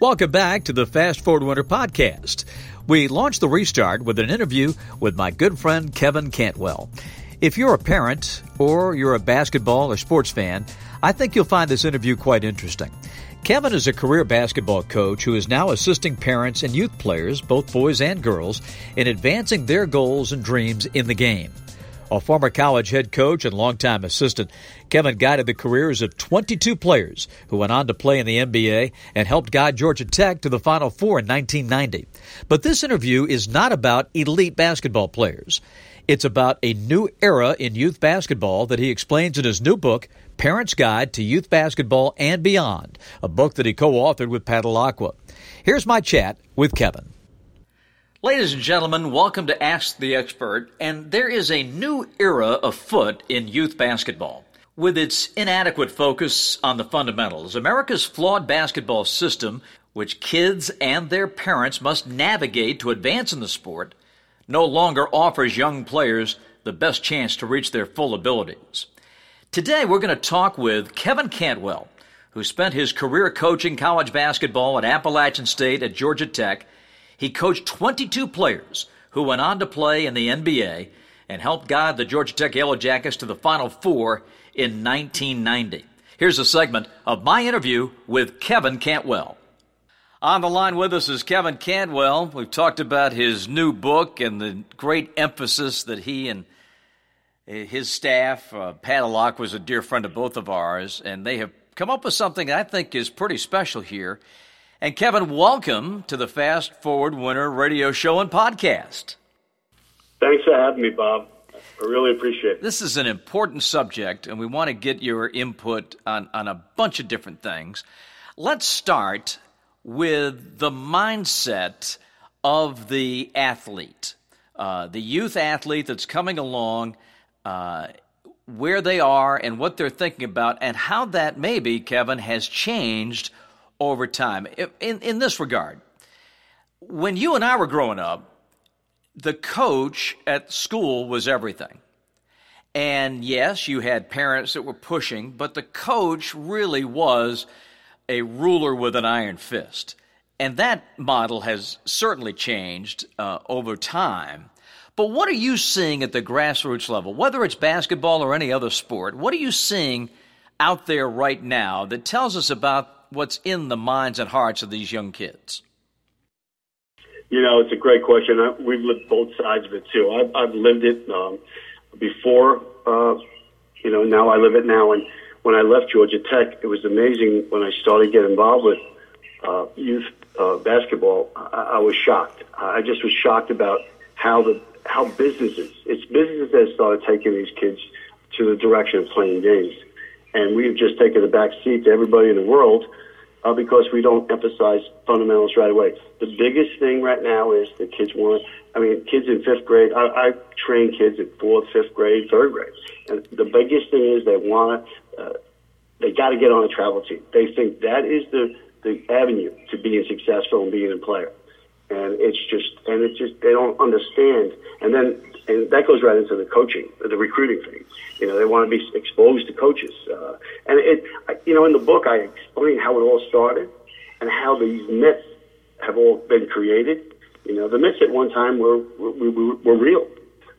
Welcome back to the Fast Forward Winter Podcast. We launched the restart with an interview with my good friend Kevin Cantwell. If you're a parent or you're a basketball or sports fan, I think you'll find this interview quite interesting. Kevin is a career basketball coach who is now assisting parents and youth players, both boys and girls, in advancing their goals and dreams in the game. A former college head coach and longtime assistant, Kevin guided the careers of 22 players who went on to play in the NBA and helped guide Georgia Tech to the Final Four in 1990. But this interview is not about elite basketball players. It's about a new era in youth basketball that he explains in his new book, Parents Guide to Youth Basketball and Beyond, a book that he co authored with Paddle Here's my chat with Kevin. Ladies and gentlemen, welcome to Ask the Expert. And there is a new era afoot in youth basketball. With its inadequate focus on the fundamentals, America's flawed basketball system, which kids and their parents must navigate to advance in the sport, no longer offers young players the best chance to reach their full abilities. Today, we're going to talk with Kevin Cantwell, who spent his career coaching college basketball at Appalachian State at Georgia Tech he coached 22 players who went on to play in the NBA and helped guide the Georgia Tech Yellow Jackets to the Final Four in 1990. Here's a segment of my interview with Kevin Cantwell. On the line with us is Kevin Cantwell. We've talked about his new book and the great emphasis that he and his staff, uh, Pat Alak was a dear friend of both of ours, and they have come up with something I think is pretty special here. And Kevin, welcome to the Fast Forward Winter radio show and podcast. Thanks for having me, Bob. I really appreciate it. This is an important subject, and we want to get your input on, on a bunch of different things. Let's start with the mindset of the athlete, uh, the youth athlete that's coming along, uh, where they are and what they're thinking about, and how that maybe, Kevin, has changed over time. In, in this regard, when you and I were growing up, the coach at school was everything. And yes, you had parents that were pushing, but the coach really was a ruler with an iron fist. And that model has certainly changed uh, over time. But what are you seeing at the grassroots level, whether it's basketball or any other sport? What are you seeing out there right now that tells us about what's in the minds and hearts of these young kids? You know, it's a great question. I, we've lived both sides of it too. I've, I've lived it um, before. Uh, you know, now I live it now. And when I left Georgia Tech, it was amazing when I started getting involved with uh, youth uh, basketball. I, I was shocked. I just was shocked about how the how businesses, it's businesses that started taking these kids to the direction of playing games and we've just taken a back seat to everybody in the world uh, because we don't emphasize fundamentals right away. The biggest thing right now is the kids want. I mean, kids in fifth grade. I, I train kids in fourth, fifth grade, third grade, and the biggest thing is they want. Uh, they got to get on a travel team. They think that is the the avenue to being successful and being a player. And it's just, and it's just, they don't understand. And then and that goes right into the coaching, the recruiting thing. You know, they want to be exposed to coaches, uh, and it, you know, in the book I explain how it all started and how these myths have all been created. You know, the myths at one time were were, were, were real,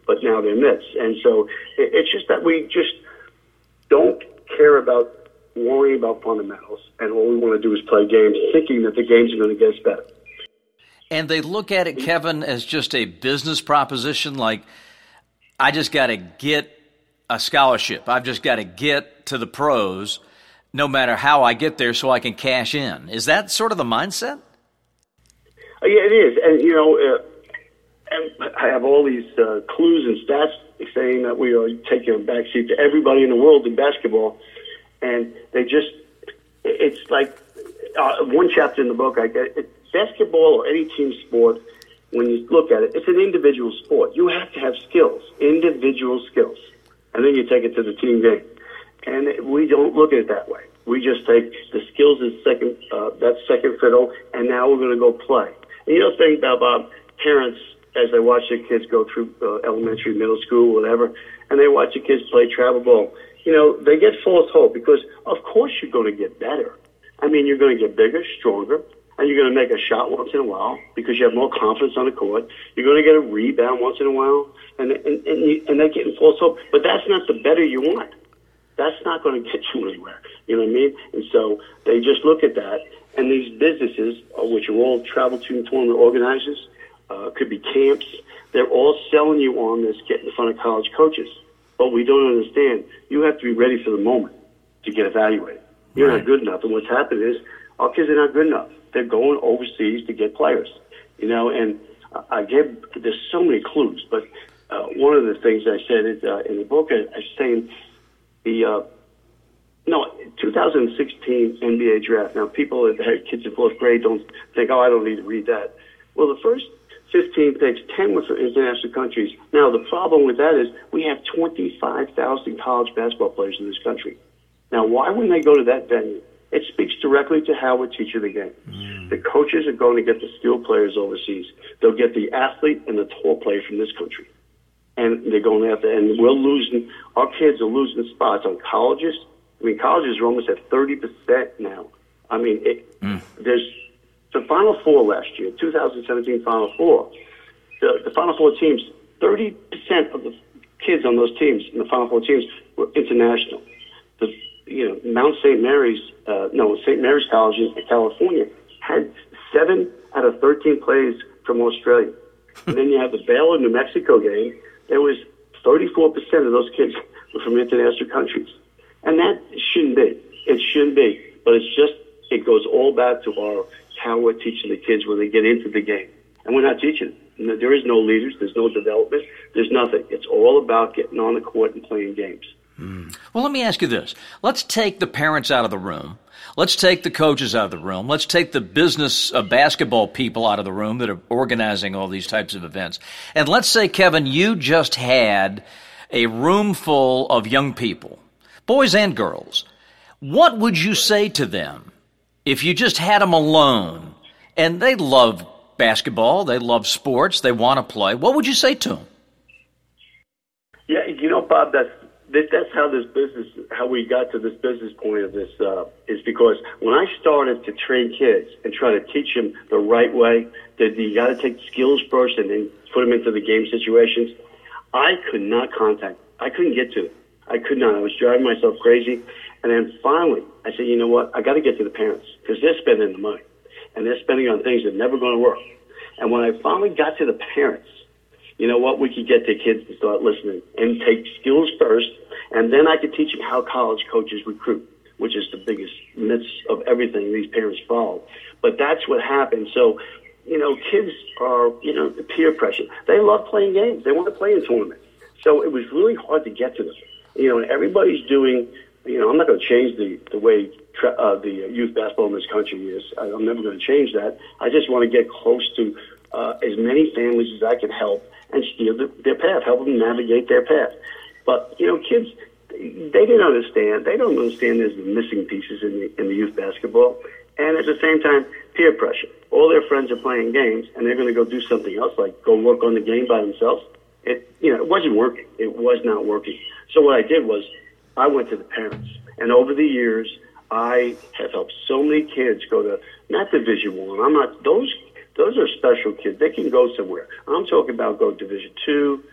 but now they're myths, and so it, it's just that we just don't care about worrying about fundamentals, and all we want to do is play games, thinking that the games are going to get us better. And they look at it, Kevin, as just a business proposition like, I just got to get a scholarship. I've just got to get to the pros no matter how I get there so I can cash in. Is that sort of the mindset? Uh, yeah, it is. And, you know, uh, I have all these uh, clues and stats saying that we are taking a backseat to everybody in the world in basketball. And they just, it's like uh, one chapter in the book, I get it, basketball or any team sport, when you look at it, it's an individual sport. You have to have skills, individual skills, and then you take it to the team game. And we don't look at it that way. We just take the skills as second, uh, that's second fiddle, and now we're going to go play. And you know, think about Bob, parents as they watch their kids go through uh, elementary, middle school, whatever, and they watch the kids play travel ball. You know, they get false hope because of course you're going to get better. I mean, you're going to get bigger, stronger, and you're going to make a shot once in a while because you have more confidence on the court. You're going to get a rebound once in a while, and and and, you, and they're getting false hope. But that's not the better you want. That's not going to get you anywhere. You know what I mean? And so they just look at that, and these businesses, uh, which are all travel to tournament organizers, uh, could be camps. They're all selling you on this get in front of college coaches. But we don't understand. You have to be ready for the moment to get evaluated. You're right. not good enough. And what's happened is our kids are not good enough they're going overseas to get players. You know, and I gave there's so many clues, but uh, one of the things I said is, uh, in the book, I, I was saying the uh, no 2016 NBA draft. Now, people that had kids in fourth grade don't think, oh, I don't need to read that. Well, the first 15 picks, 10 were for international countries. Now, the problem with that is we have 25,000 college basketball players in this country. Now, why wouldn't they go to that venue? It speaks directly to how we're teaching the game. Mm. The coaches are going to get the skilled players overseas. They'll get the athlete and the tall player from this country. And they're going after, and we're losing, our kids are losing spots on colleges. I mean, colleges are almost at 30% now. I mean, it, mm. there's the Final Four last year, 2017 Final Four. The, the Final Four teams, 30% of the kids on those teams, in the Final Four teams, were international. The you know, Mount St. Mary's, uh, no, St. Mary's College in California had seven out of 13 players from Australia. and then you have the Baylor, New Mexico game. There was 34% of those kids were from international countries. And that shouldn't be. It shouldn't be. But it's just, it goes all back to our, how we're teaching the kids when they get into the game. And we're not teaching. There is no leaders. There's no development. There's nothing. It's all about getting on the court and playing games. Mm. Well, let me ask you this. Let's take the parents out of the room. Let's take the coaches out of the room. Let's take the business uh, basketball people out of the room that are organizing all these types of events. And let's say, Kevin, you just had a room full of young people, boys and girls. What would you say to them if you just had them alone and they love basketball, they love sports, they want to play? What would you say to them? Yeah, you know, Bob, that's that, that's how this business, how we got to this business point of this, uh, is because when I started to train kids and try to teach them the right way, that you got to take skills first and then put them into the game situations, I could not contact. I couldn't get to them. I could not. I was driving myself crazy. And then finally, I said, you know what? I got to get to the parents because they're spending the money and they're spending on things that never going to work. And when I finally got to the parents, you know what? We could get the kids to start listening and take skills first and then I could teach them how college coaches recruit, which is the biggest myths of everything these parents follow. But that's what happened. So, you know, kids are, you know, peer pressure. They love playing games. They want to play in tournaments. So it was really hard to get to them. You know, and everybody's doing, you know, I'm not going to change the, the way tra- uh, the youth basketball in this country is. I, I'm never going to change that. I just want to get close to uh, as many families as I can help and steer the, their path, help them navigate their path. But you know, kids they didn't understand. They don't understand there's the missing pieces in the in the youth basketball, and at the same time, peer pressure. All their friends are playing games, and they're going to go do something else, like go work on the game by themselves. It you know it wasn't working. It was not working. So what I did was I went to the parents, and over the years, I have helped so many kids go to not Division One. I'm not those. Those are special kids. They can go somewhere. I'm talking about go Division Two,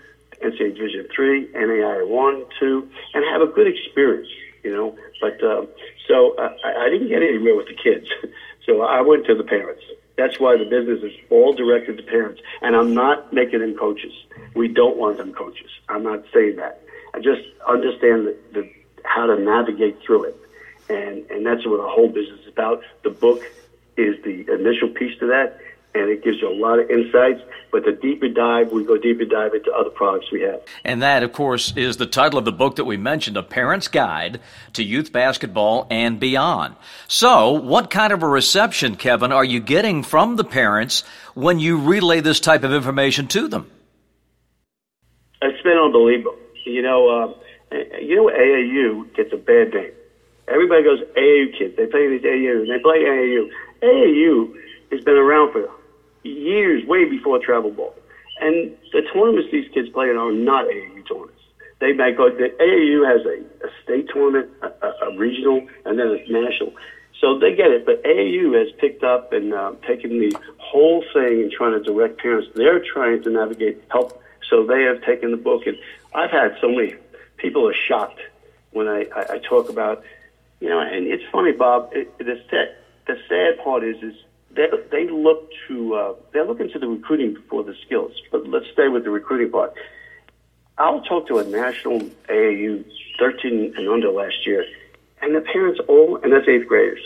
NCAA Division three, NAIA one, two, and have a good experience. You know, but uh, so uh, I, I didn't get anywhere with the kids, so I went to the parents. That's why the business is all directed to parents, and I'm not making them coaches. We don't want them coaches. I'm not saying that. I just understand the, the how to navigate through it, and and that's what the whole business is about. The book is the initial piece to that, and it gives you a lot of insights. But the deeper dive, we go deeper dive into other products we have. And that, of course, is the title of the book that we mentioned, A Parent's Guide to Youth Basketball and Beyond. So, what kind of a reception, Kevin, are you getting from the parents when you relay this type of information to them? It's been unbelievable. You know, uh, you know, AAU gets a bad name. Everybody goes AAU kids. They play these AAU. They play AAU. AAU has been around for years, way before travel ball. And the tournaments these kids play in are not AAU tournaments. They make. The AAU has a, a state tournament, a, a, a regional, and then a national. So they get it, but AAU has picked up and uh, taken the whole thing and trying to direct parents. They're trying to navigate, help. So they have taken the book, and I've had so many people are shocked when I, I, I talk about, you know, and it's funny, Bob. It, the sad, the sad part is, is they they look to uh, they're looking to the recruiting for the skills. But let's stay with the recruiting part. I'll talk to a national AAU 13 and under last year, and the parents all, and that's eighth graders,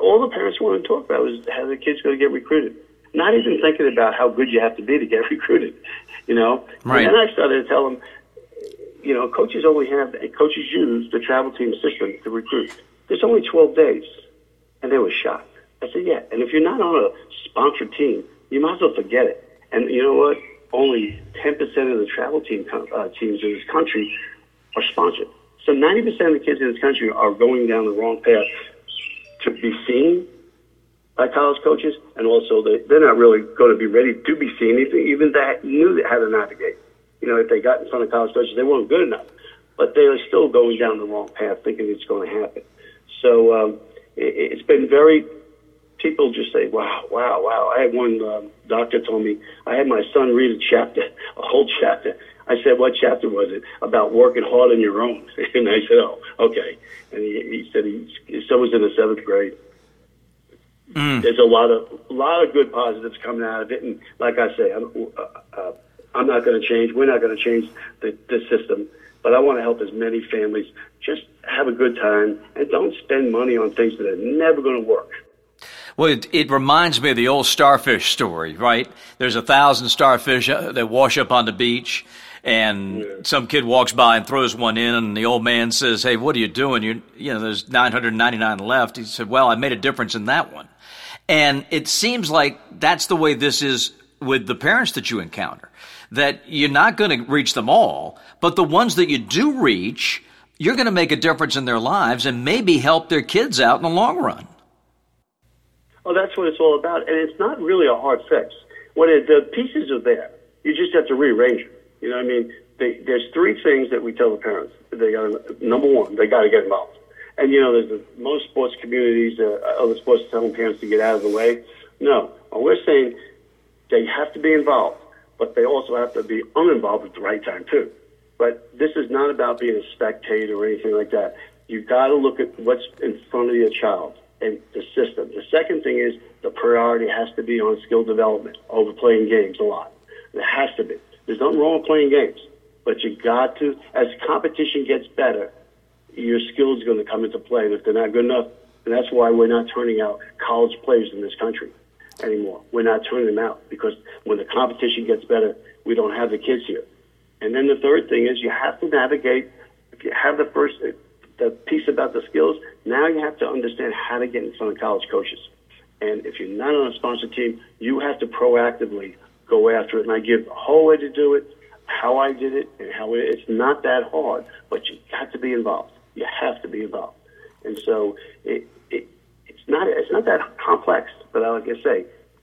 all the parents wanted to talk about was how the kids going to get recruited. Not even thinking about how good you have to be to get recruited, you know. Right. And then I started to tell them, you know, coaches only have, coaches use the travel team system to recruit. There's only 12 days. And they were shocked. I said, yeah. And if you're not on a sponsored team, you might as well forget it. And you know what? Only 10% of the travel team uh, teams in this country are sponsored. So 90% of the kids in this country are going down the wrong path to be seen by college coaches, and also they, they're not really going to be ready to be seen. Even, even that knew how to navigate. You know, if they got in front of college coaches, they weren't good enough. But they are still going down the wrong path, thinking it's going to happen. So um, it, it's been very people just say, "Wow, wow, wow!" I had one um, doctor told me I had my son read a chapter, a whole chapter. I said, "What chapter was it?" About working hard on your own. and I said, "Oh, okay." And he, he said he his son was in the seventh grade. Mm. There's a lot of a lot of good positives coming out of it, and like I say, I'm uh, uh, I'm not going to change. We're not going to change the, the system, but I want to help as many families just have a good time and don't spend money on things that are never going to work. Well, it, it, reminds me of the old starfish story, right? There's a thousand starfish uh, that wash up on the beach, and yeah. some kid walks by and throws one in, and the old man says, "Hey, what are you doing? You, you know, there's 999 left." He said, "Well, I made a difference in that one," and it seems like that's the way this is with the parents that you encounter. That you're not going to reach them all, but the ones that you do reach, you're going to make a difference in their lives and maybe help their kids out in the long run. Oh, that's what it's all about, and it's not really a hard fix. When it, the pieces are there, you just have to rearrange them. You know what I mean? They, there's three things that we tell the parents. They got number one, they got to get involved. And you know, there's the, most sports communities, uh, other sports telling parents to get out of the way. No, well, we're saying they have to be involved, but they also have to be uninvolved at the right time too. But this is not about being a spectator or anything like that. You've got to look at what's in front of your child and the system. The second thing is the priority has to be on skill development over playing games a lot. It has to be. There's nothing wrong with playing games, but you got to, as competition gets better, your skills are going to come into play. And if they're not good enough, and that's why we're not turning out college players in this country anymore. We're not turning them out because when the competition gets better, we don't have the kids here. And then the third thing is you have to navigate. If you have the first, the piece about the skills, now you have to understand how to get in front of college coaches. And if you're not on a sponsor team, you have to proactively go after it. And I give a whole way to do it, how I did it, and how it, it's not that hard, but you got to be involved. You have to be involved. And so it, it it's not it's not that complex, but I like I say,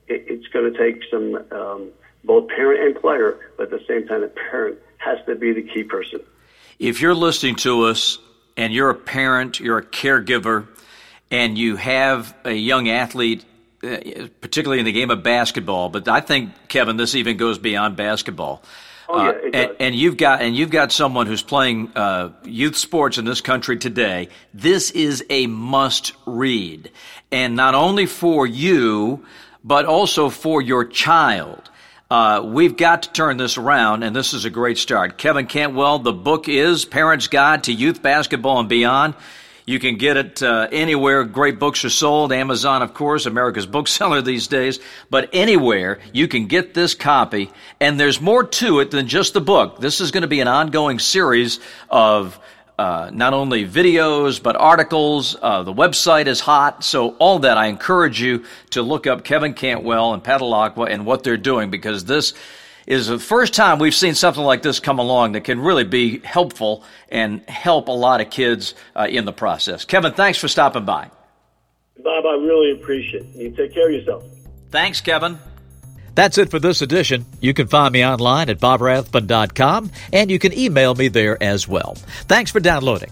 it, it's going to take some um, both parent and player, but at the same time, the parent has to be the key person. If you're listening to us and you're a parent, you're a caregiver, and you have a young athlete, uh, particularly in the game of basketball, but I think Kevin, this even goes beyond basketball. Oh, yeah, uh, and, and, you've got and you've got someone who's playing uh, youth sports in this country today. This is a must read, and not only for you, but also for your child. Uh, we've got to turn this around, and this is a great start. Kevin Cantwell, the book is Parents Guide to Youth Basketball and Beyond. You can get it uh, anywhere great books are sold. Amazon, of course, America's bookseller these days. But anywhere you can get this copy. And there's more to it than just the book. This is going to be an ongoing series of uh, not only videos but articles. Uh, the website is hot, so all that I encourage you to look up Kevin Cantwell and Aqua and what they're doing because this is the first time we've seen something like this come along that can really be helpful and help a lot of kids uh, in the process. Kevin, thanks for stopping by. Bob, I really appreciate it. You take care of yourself. Thanks, Kevin. That's it for this edition. You can find me online at bobrathbun.com and you can email me there as well. Thanks for downloading.